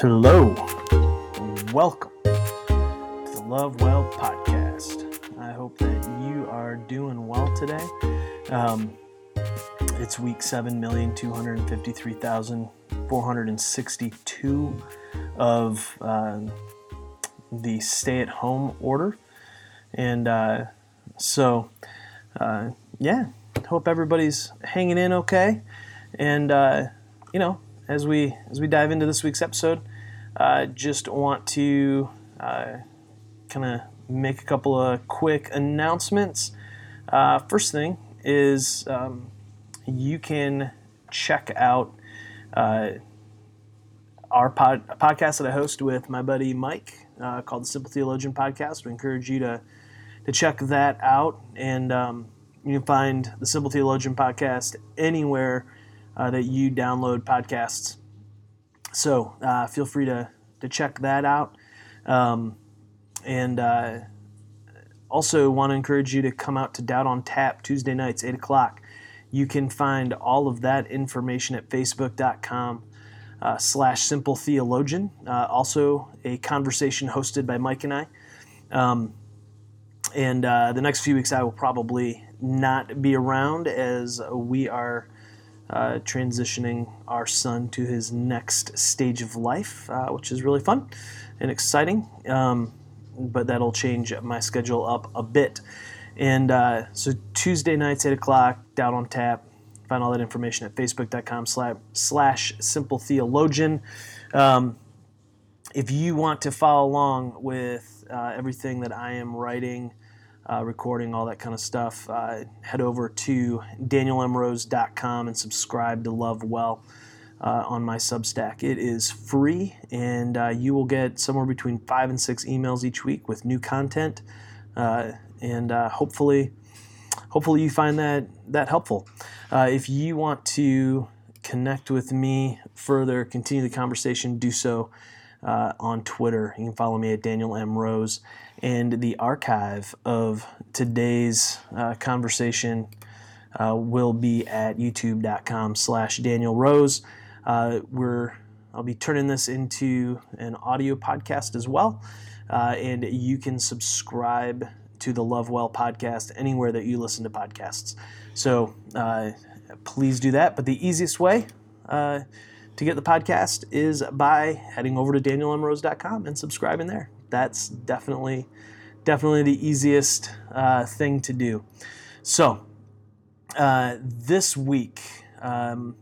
Hello, welcome to the Love Well podcast. I hope that you are doing well today. Um, it's week seven million two hundred fifty-three thousand four hundred sixty-two of uh, the stay-at-home order, and uh, so uh, yeah, hope everybody's hanging in okay, and uh, you know as we as we dive into this week's episode, uh, just want to uh, kind of make a couple of quick announcements. Uh, first thing is um, you can check out uh, our pod, podcast that I host with my buddy Mike uh, called the Simple Theologian Podcast. We encourage you to to check that out, and um, you can find the Simple Theologian Podcast anywhere uh, that you download podcasts. So uh, feel free to, to check that out. Um, and uh, also want to encourage you to come out to Doubt on Tap Tuesday nights, 8 o'clock. You can find all of that information at facebook.com uh, slash simple theologian. Uh, also, a conversation hosted by Mike and I. Um, and uh, the next few weeks, I will probably not be around as we are uh, transitioning our son to his next stage of life, uh, which is really fun and exciting. Um, but that'll change my schedule up a bit. And uh, so Tuesday nights, 8 o'clock, Doubt on Tap. Find all that information at facebook.com slash, simple theologian. Um, if you want to follow along with uh, everything that I am writing, uh, recording, all that kind of stuff, uh, head over to danielmrose.com and subscribe to Love Well uh, on my Substack. It is free, and uh, you will get somewhere between five and six emails each week with new content, uh, and uh, hopefully, hopefully you find that that helpful. if you want to connect with me further, continue the conversation, do so on Twitter. You can follow me at Daniel M. Rose. And the archive of today's uh, conversation uh, will be at youtube.com slash Daniel Rose. Uh, we're, I'll be turning this into an audio podcast as well. Uh, and you can subscribe to the Love Well podcast anywhere that you listen to podcasts. So uh, please do that. But the easiest way, to get the podcast is by heading over to danielmrose.com and subscribing there. That's definitely, definitely the easiest uh, thing to do. So, uh, this week, um,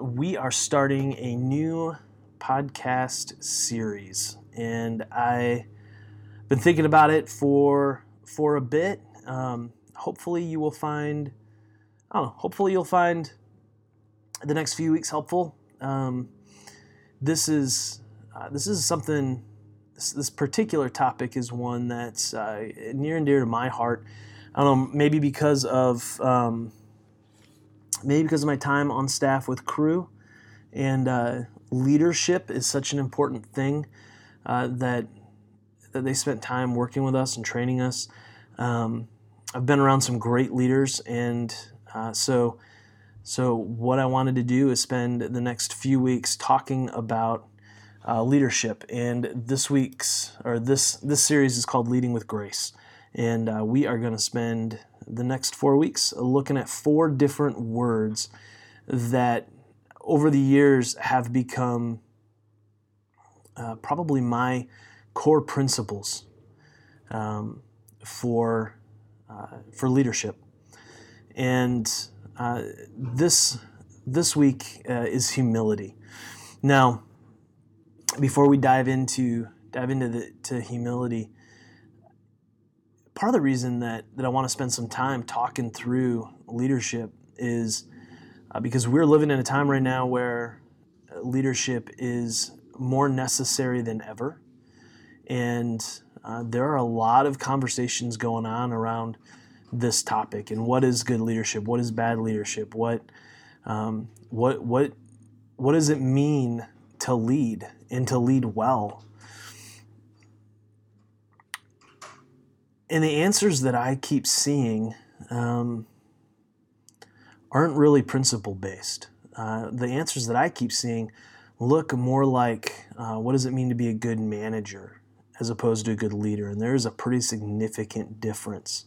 we are starting a new podcast series, and I've been thinking about it for for a bit. Um, hopefully, you will find. I don't know. Hopefully, you'll find the next few weeks helpful. Um, this is uh, this is something. This, this, particular topic is one that's uh, near and dear to my heart. I don't know, maybe because of um, maybe because of my time on staff with Cru, and uh, leadership is such an important thing uh, that that they spent time working with us and training us. Um, I've been around some great leaders, and uh, so so, what I wanted to do is spend the next few weeks talking about uh, leadership. And this week's or this this series is called Leading with Grace. And uh, we are going to spend the next four weeks looking at four different words that over the years have become uh, probably my core principles um, for uh, for leadership. And uh, this this week uh, is humility. Now, before we dive into dive into the to humility, part of the reason that that I want to spend some time talking through leadership is uh, because we're living in a time right now where leadership is more necessary than ever, and uh, there are a lot of conversations going on around this topic and what is good leadership, what is bad leadership, what um, what what what does it mean to lead and to lead well. And the answers that I keep seeing um, aren't really principle based. Uh, the answers that I keep seeing look more like uh, what does it mean to be a good manager as opposed to a good leader. And there's a pretty significant difference.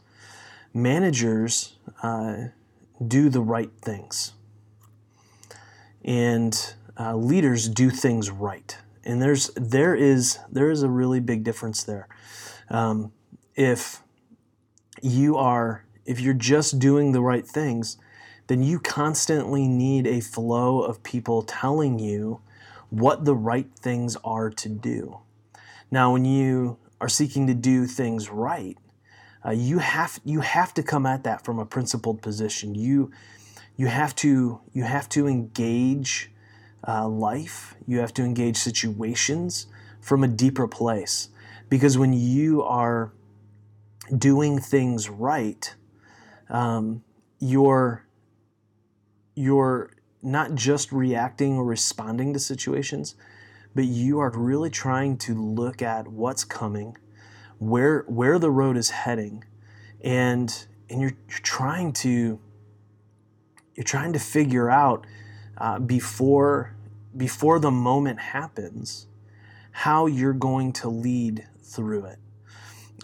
Managers uh, do the right things, and uh, leaders do things right. And there's there is there is a really big difference there. Um, if you are if you're just doing the right things, then you constantly need a flow of people telling you what the right things are to do. Now, when you are seeking to do things right, uh, you have you have to come at that from a principled position. You you have to you have to engage uh, life. You have to engage situations from a deeper place, because when you are doing things right, um, you're you're not just reacting or responding to situations, but you are really trying to look at what's coming, where where the road is heading, and and you're, you're trying to you're trying to figure out uh, before before the moment happens how you're going to lead through it,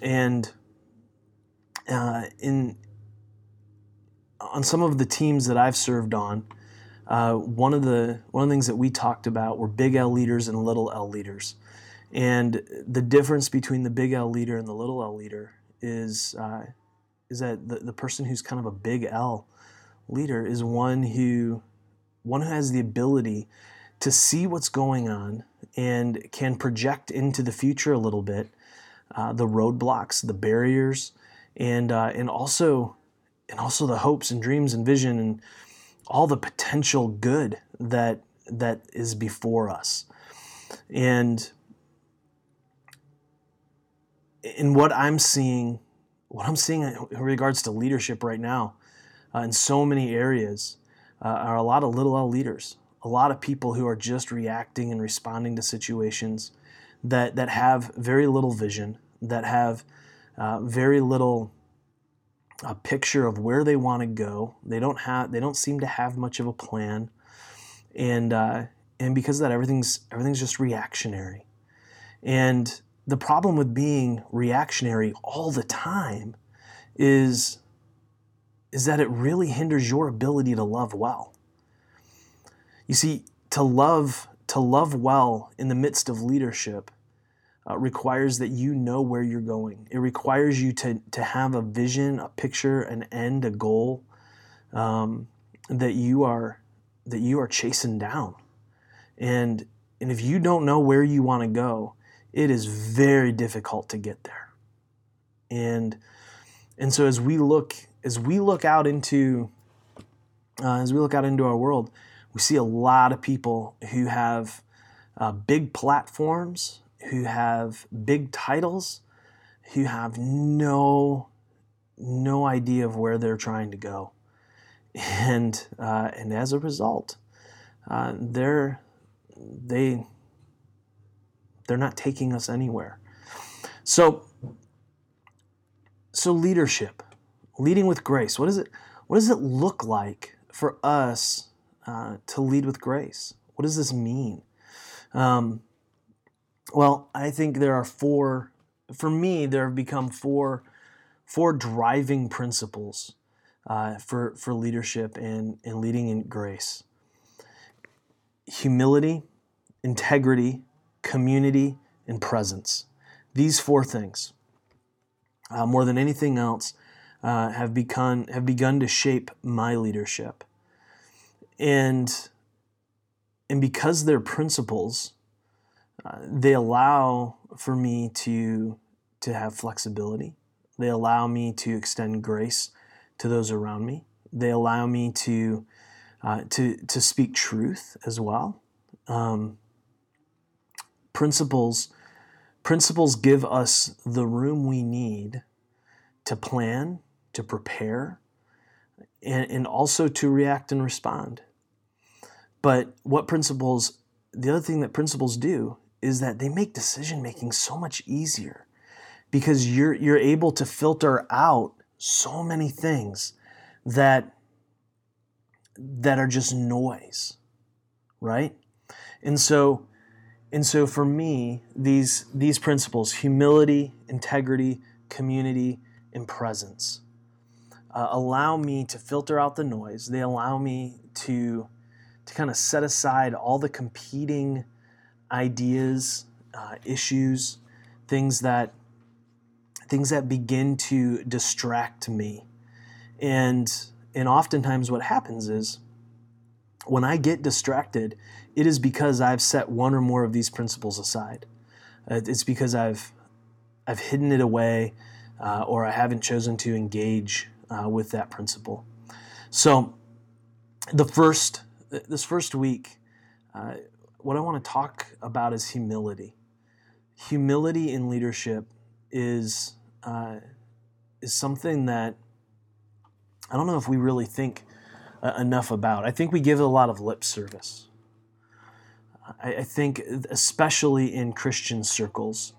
and uh, in on some of the teams that I've served on, uh, one of the one of the things that we talked about were big L leaders and little L leaders, and the difference between the big L leader and the little L leader is uh, is that the, the person who's kind of a big L leader is one who one who has the ability to see what's going on and can project into the future a little bit uh, the roadblocks, the barriers, and uh, and also and also the hopes and dreams and vision and all the potential good that that is before us. And in what I'm seeing, what I'm seeing in regards to leadership right now, uh, in so many areas, uh, are a lot of little L leaders, a lot of people who are just reacting and responding to situations that that have very little vision, that have uh, very little a picture of where they want to go. They don't have they don't seem to have much of a plan, and uh, and because of that, everything's everything's just reactionary. And the problem with being reactionary all the time is is that it really hinders your ability to love well. You see, to love to love well in the midst of leadership uh, requires that you know where you're going. It requires you to, to have a vision, a picture, an end, a goal um, that you are that you are chasing down. And and if you don't know where you want to go, it is very difficult to get there. And and so as we look as we look out into uh, as we look out into our world, we see a lot of people who have uh, big platforms who have big titles, who have no no idea of where they're trying to go, and uh, and as a result, uh, they're they they're not taking us anywhere. So so leadership, leading with grace. What is it? What does it look like for us uh, to lead with grace? What does this mean? Um, well, I think there are four. For me, there have become four four driving principles uh, for for leadership and and leading in grace. Humility, integrity, community, and presence. These four things, uh, more than anything else, uh, have begun have begun to shape my leadership. And and because they're principles, uh, they allow for me to to have flexibility. They allow me to extend grace to those around me. They allow me to uh, to to speak truth as well. Um, principles principles give us the room we need to plan, to prepare, and, and also to react and respond. But what principles? The other thing that principles do is that they make decision making so much easier because you're you're able to filter out so many things that that are just noise right And so, and so for me, these these principles: humility, integrity, community, and presence, uh, allow me to filter out the noise. They allow me to to kind of set aside all the competing ideas, uh, issues, things that things that begin to distract me. And and oftentimes what happens is when I get distracted, it is because I've set one or more of these principles aside. Uh, it's because I've I've hidden it away, uh, or I haven't chosen to engage uh, with that principle. So, the first this first week, uh, what I want to talk about is humility. Humility in leadership is uh, is something that I don't know if we really think uh, enough about. I think we give it a lot of lip service. I, I think, especially in Christian circles,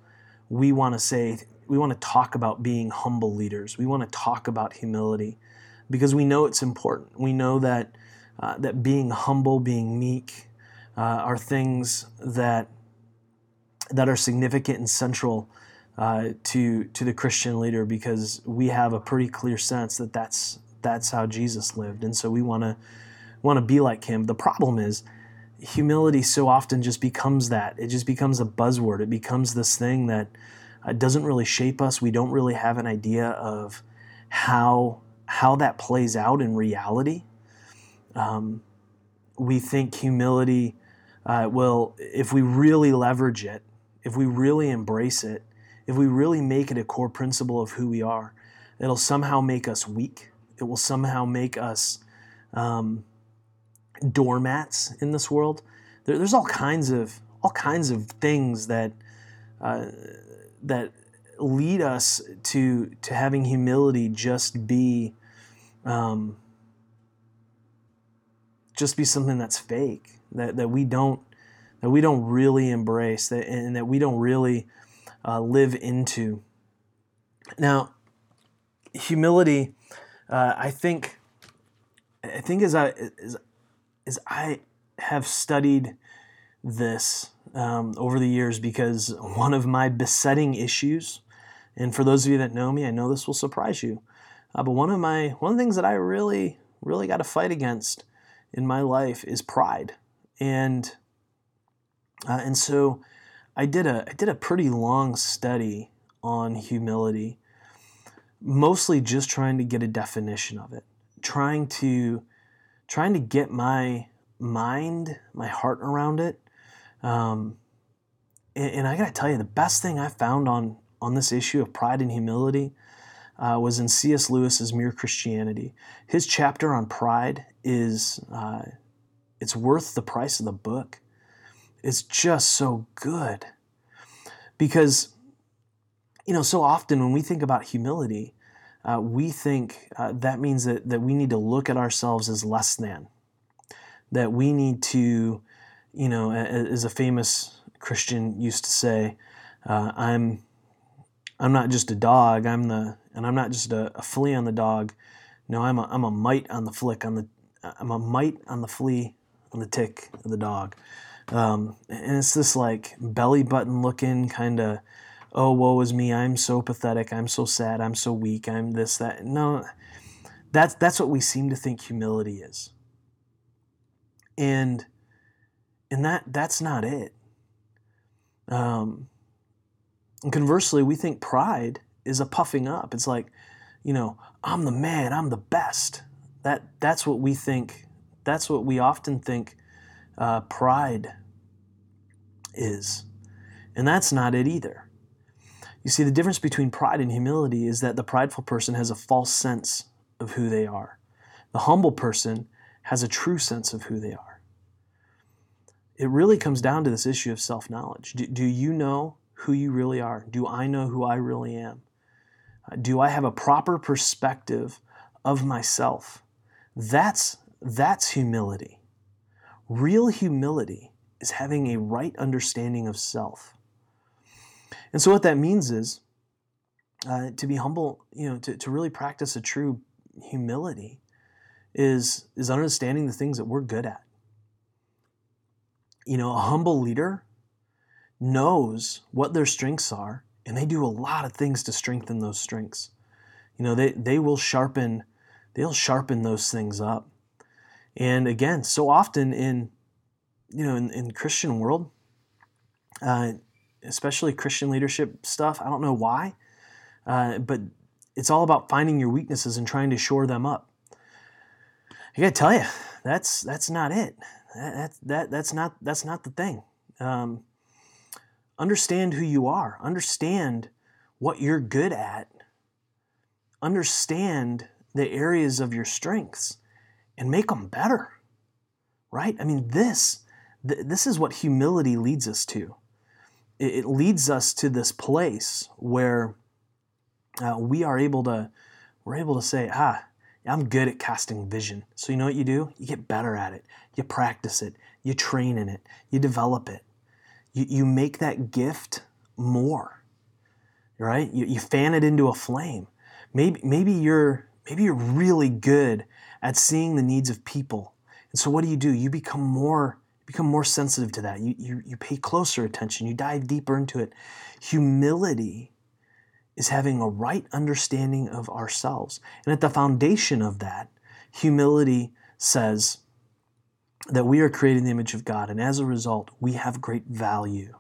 we want to say, we want to talk about being humble leaders. We want to talk about humility because we know it's important. We know that, uh, that being humble, being meek, uh, are things that, that are significant and central uh, to, to the Christian leader because we have a pretty clear sense that that's, that's how Jesus lived. And so we want to want to be like him. The problem is humility so often just becomes that. It just becomes a buzzword. It becomes this thing that uh, doesn't really shape us. We don't really have an idea of how how that plays out in reality. Um, we think humility uh, will, if we really leverage it, if we really embrace it, if we really make it a core principle of who we are, it'll somehow make us weak it will somehow make us um, doormats in this world. There, there's all kinds of all kinds of things that uh, that lead us to to having humility just be um, just be something that's fake that, that we don't that we don't really embrace that and that we don't really uh, live into. Now humility uh, I think I think as I as, as I have studied this um, over the years because one of my besetting issues, and for those of you that know me, I know this will surprise you, uh, but one of my one of the things that I really really got to fight against in my life is pride, and uh, and so I did a I did a pretty long study on humility mostly just trying to get a definition of it, trying to trying to get my mind, my heart around it. Um, and, and, I got to tell you, the best thing I found on on this issue of pride and humility uh, was in C.S. Lewis's Mere Christianity. His chapter on pride is uh, it's worth the price of the book. It's just so good because you know, so often when we think about humility, uh, we think uh, that means that, that we need to look at ourselves as less than, that we need to, you know, as a famous Christian used to say, uh, I'm, I'm not just a dog. I'm the, and I'm not just a, a, flea on the dog. No, I'm a, I'm a mite on the flick on the, I'm a mite on the flea on the tick of the dog. Um, and it's this like belly button looking kind of oh, woe is me, I'm so pathetic, I'm so sad, I'm so weak, I'm this, that. No, that's, that's what we seem to think humility is. And, and that, that's not it. Um, and conversely, we think pride is a puffing up. It's like, you know, I'm the man, I'm the best. That, that's what we think, that's what we often think uh, pride is. And that's not it either. You see, the difference between pride and humility is that the prideful person has a false sense of who they are. The humble person has a true sense of who they are. It really comes down to this issue of self knowledge. Do, do, you know who you really are? Do I know who I really am? Uh, do I have a proper perspective of myself? That's, that's humility. Real humility is having a right understanding of self. And so what that means is uh, to be humble, you know, to, to really practice a true humility is, is understanding the things that we're good at. You know, a humble leader knows what their strengths are, and they do a lot of things to strengthen those strengths. You know, they, they will sharpen, they'll sharpen those things up. And again, so often in, you know, in, in Christian world, uh, especially Christian leadership stuff, I don't know why, uh, but it's all about finding your weaknesses and trying to shore them up. I gotta tell you, that's that's not it. That, that, that that's not that's not the thing. Um, understand who you are. Understand what you're good at. Understand the areas of your strengths and make them better. Right? I mean, this th- this is what humility leads us to. It, it leads us to this place where uh, we are able to we're able to say, ah, I'm good at casting vision. So you know what you do? You get better at it. You practice it. You train in it. You develop it. You, you make that gift more. Right? You, you fan it into a flame. Maybe maybe you're maybe you're really good at seeing the needs of people. And so what do you do? You become more become more sensitive to that. You, you, you pay closer attention. You dive deeper into it. Humility is having a right understanding of ourselves. And at the foundation of that, humility says that we are created in the image of God, and as a result, we have great value.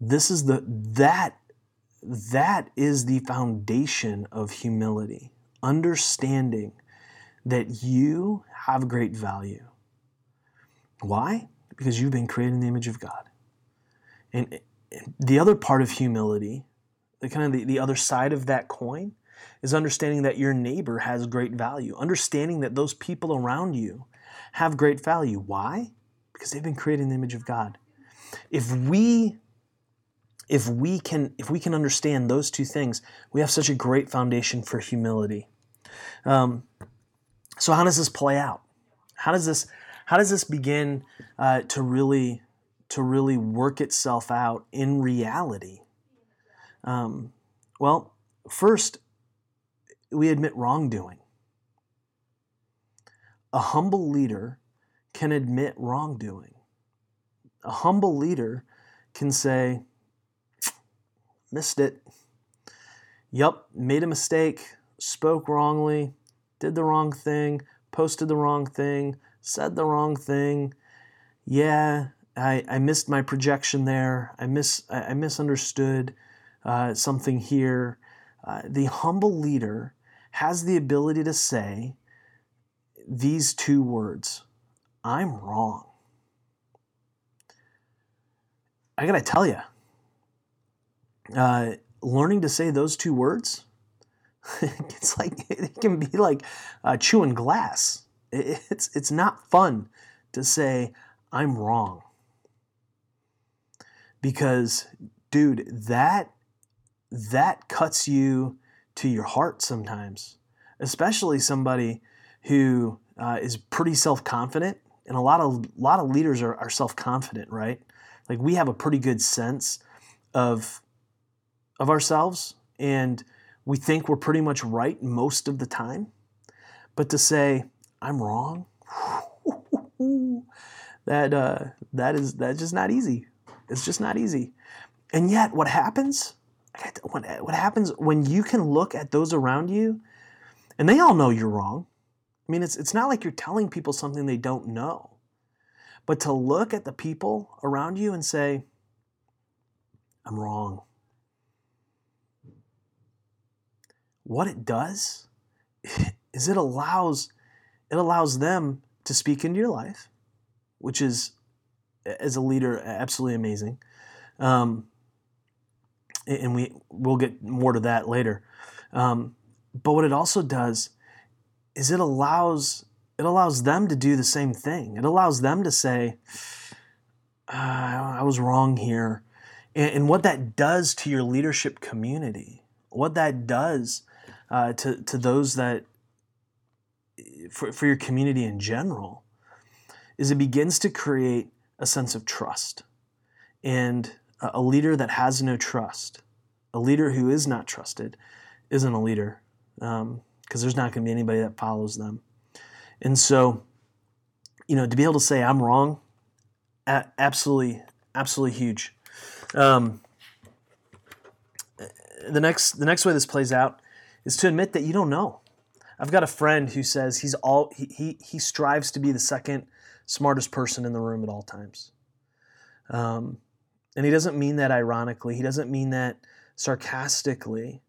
This is the that that is the foundation of humility, understanding that you have great value. Why? Because you've been created in the image of God. And the other part of humility, the kind of the, the other side of that coin, is understanding that your neighbor has great value. Understanding that those people around you have great value. Why? Because they've been created in the image of God. If we if we can if we can understand those two things, we have such a great foundation for humility. Um, so how does this play out? How does this how does this begin uh, to really to really work itself out in reality? Um, well, first, we admit wrongdoing. A humble leader can admit wrongdoing. A humble leader can say, missed it. Yup, made a mistake, spoke wrongly, did the wrong thing, posted the wrong thing, said the wrong thing. Yeah, I, I missed my projection there. I miss I misunderstood uh, something here. Uh, the humble leader has the ability to say these two words: "I'm wrong." I gotta tell you, uh, learning to say those two words, it's like it can be like uh, chewing glass. It's it's not fun to say I'm wrong because dude that that cuts you to your heart sometimes especially somebody who uh, is pretty self-confident and a lot of a lot of leaders are, are self-confident right like we have a pretty good sense of of ourselves and we think we're pretty much right most of the time but to say i'm wrong that uh, that is that's just not easy it's just not easy. And yet, what happens? What happens when you can look at those around you and they all know you're wrong? I mean, it's, it's not like you're telling people something they don't know. But to look at the people around you and say, I'm wrong. What it does is it allows it allows them to speak into your life, which is as a leader absolutely amazing. Um, and we we'll get more to that later. Um, but what it also does is it allows it allows them to do the same thing. It allows them to say, uh, "I was wrong here," and, and, what that does to your leadership community, what that does uh, to to those that for for your community in general, is it begins to create a sense of trust. And a leader that has no trust, a leader who is not trusted, isn't a leader because there's not going to be anybody that follows them. And so, you know, to be able to say I'm wrong a- absolutely, absolutely huge. Um, the next the next way this plays out is to admit that you don't know. I've got a friend who says he's all he he, he strives to be the second smartest person in the room at all times. Um, and he doesn't mean that ironically. He doesn't mean that sarcastically.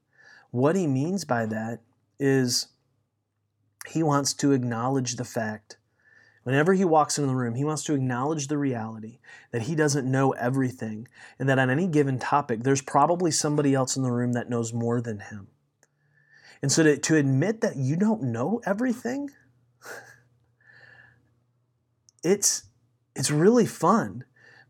What he means by that is he wants to acknowledge the fact Whenever he walks into the room, he wants to acknowledge the reality that he doesn't know everything and that on any given topic, there's probably somebody else in the room that knows more than him. And so to, to admit that you don't know everything, it's, it's really fun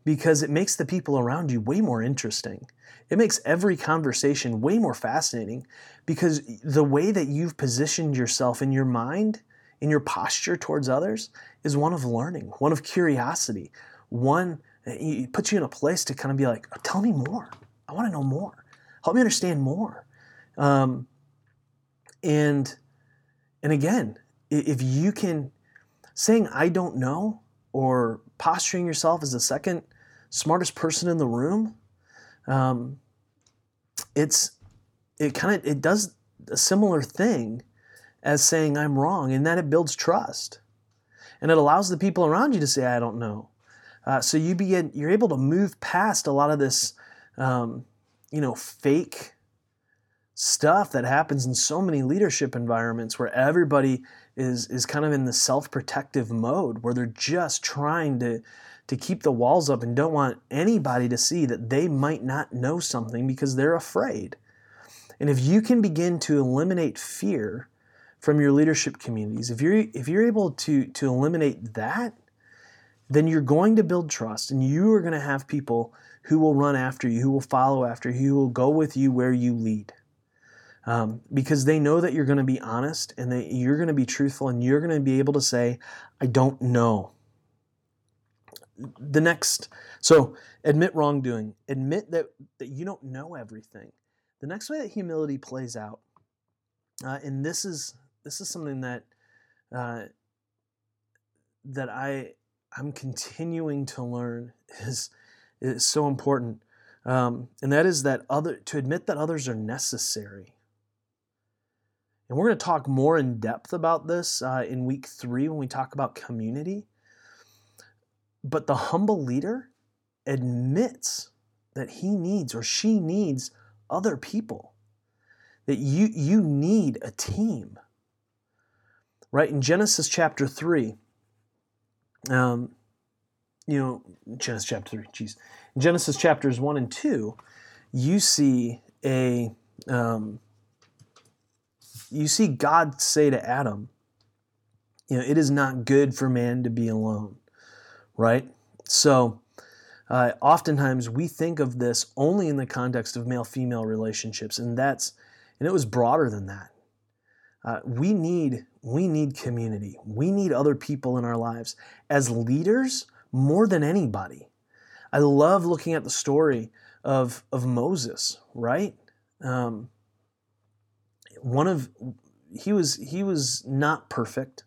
because it makes the people around you way more interesting. It makes every conversation way more fascinating because the way that you've positioned yourself in your mind in your posture towards others is one of learning, one of curiosity, one it puts you in a place to kind of be like, tell me more. I want to know more. Help me understand more. Um, and and again, if you can saying I don't know or posturing yourself as a second smartest person in the room, um, it's it kind of it does a similar thing as saying I'm wrong, and that it builds trust. And it allows the people around you to say, I don't know. Uh, so you begin, you're able to move past a lot of this, um, you know, fake stuff that happens in so many leadership environments where everybody is is kind of in the self-protective mode where they're just trying to to keep the walls up and don't want anybody to see that they might not know something because they're afraid. And if you can begin to eliminate fear from your leadership communities, if you're if you're able to to eliminate that, then you're going to build trust and you are going to have people who will run after you, who will follow after you, who will go with you where you lead. Um, because they know that you're going to be honest and that you're going to be truthful and you're going to be able to say, I don't know. The next, so admit wrongdoing, admit that, that you don't know everything. The next way that humility plays out, uh, and this is this is something that uh, that I I'm continuing to learn is is so important, um, and that is that other to admit that others are necessary. And we're going to talk more in depth about this uh, in week three when we talk about community. But the humble leader admits that he needs or she needs other people. That you you need a team right? In Genesis chapter 3, um, you know, Genesis chapter 3, geez. In Genesis chapters 1 and 2, you see a, um, you see God say to Adam, you know, it is not good for man to be alone, right? So, uh, oftentimes we think of this only in the context of male female relationships, and that's, and it was broader than that. Uh, we need we need community. We need other people in our lives as leaders more than anybody. I love looking at the story of of Moses. Right, um, one of he was he was not perfect.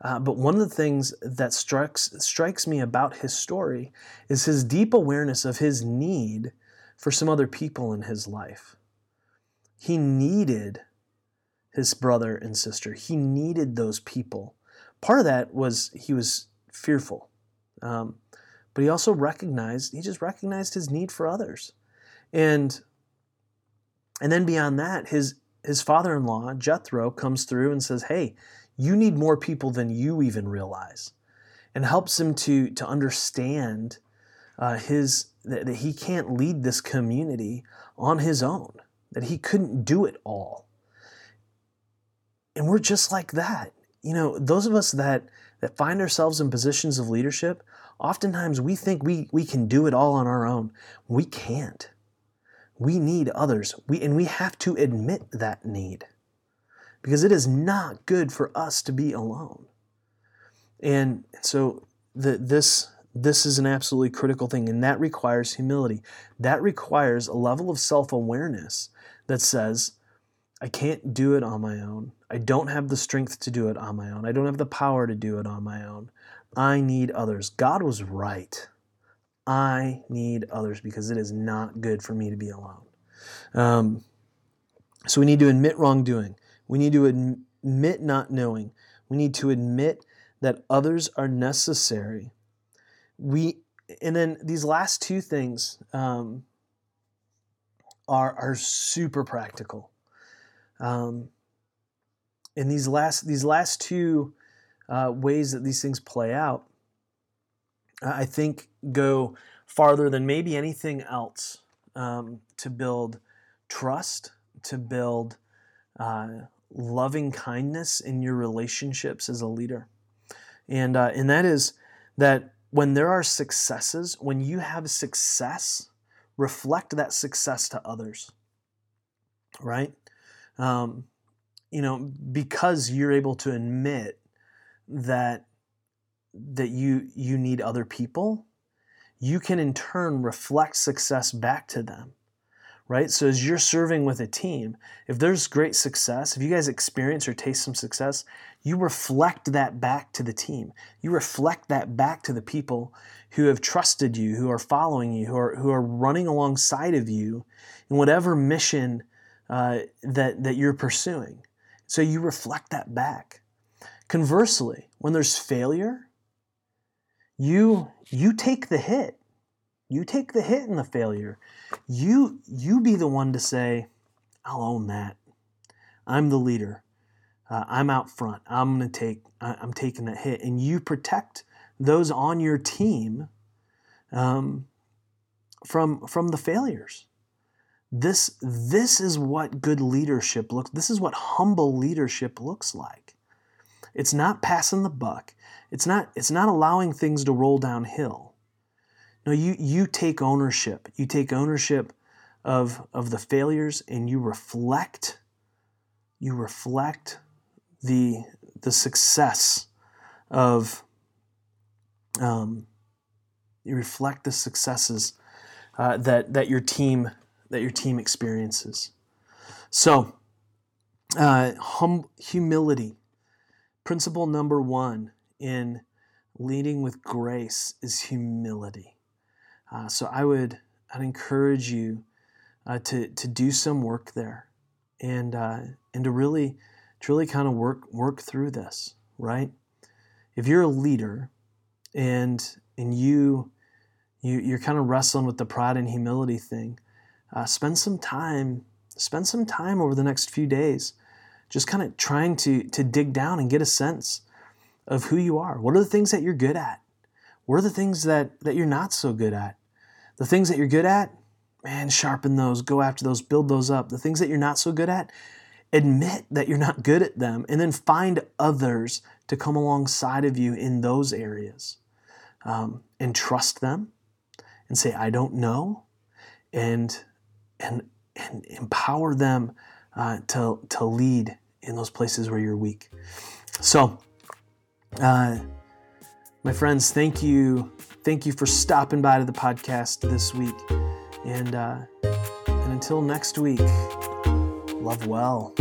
Uh, but one of the things that strikes strikes me about his story is his deep awareness of his need for some other people in his life. He needed his brother and sister. He needed those people. Part of that was he was fearful, um, but he also recognized he just recognized his need for others, and and then beyond that, his his father-in-law Jethro comes through and says, "Hey, you need more people than you even realize," and helps him to to understand uh, his that, that he can't lead this community on his own, that he couldn't do it all and we're just like that. You know, those of us that that find ourselves in positions of leadership, oftentimes we think we we can do it all on our own. We can't. We need others. We and we have to admit that need. Because it is not good for us to be alone. And so the, this this is an absolutely critical thing and that requires humility. That requires a level of self-awareness that says I can't do it on my own. I don't have the strength to do it on my own. I don't have the power to do it on my own. I need others. God was right. I need others because it is not good for me to be alone. Um, so we need to admit wrongdoing. We need to admit not knowing. We need to admit that others are necessary. We and then these last two things um, are are super practical. Um, and these last these last two uh, ways that these things play out, I think, go farther than maybe anything else um, to build trust, to build uh, loving kindness in your relationships as a leader, and uh, and that is that when there are successes, when you have success, reflect that success to others, right? Um, you know, because you're able to admit that that you you need other people, you can in turn reflect success back to them. Right? So as you're serving with a team, if there's great success, if you guys experience or taste some success, you reflect that back to the team. You reflect that back to the people who have trusted you, who are following you, who are who are running alongside of you in whatever mission uh, that that you're pursuing. So you reflect that back. Conversely, when there's failure, you you take the hit. You take the hit and the failure. You you be the one to say, "I'll own that. I'm the leader. Uh, I'm out front. I'm gonna take. I'm taking that hit." And you protect those on your team um, from from the failures. This, this is what good leadership looks this is what humble leadership looks like. It's not passing the buck. It's not, it's not allowing things to roll downhill. No, you, you take ownership. You take ownership of, of the failures and you reflect, you reflect the, the success of, um, you reflect the successes uh, that, that your team that your team experiences. So, uh, hum- humility. Principle number one in leading with grace is humility. Uh, so I would I'd encourage you uh, to to do some work there, and uh, and to really to really kind of work work through this. Right, if you're a leader, and and you you you're kind of wrestling with the pride and humility thing, uh, spend some time spend some time over the next few days just kind of trying to to dig down and get a sense of who you are. What are the things that you're good at? What are the things that that you're not so good at? The things that you're good at man sharpen those go after those build those up. The things that you're not so good at admit that you're not good at them and then find others to come alongside of you in those areas um, and trust them and say i don't know and and, and empower them uh, to, to lead in those places where you're weak. So, uh, my friends, thank you. Thank you for stopping by to the podcast this week. And, uh, and until next week, love well.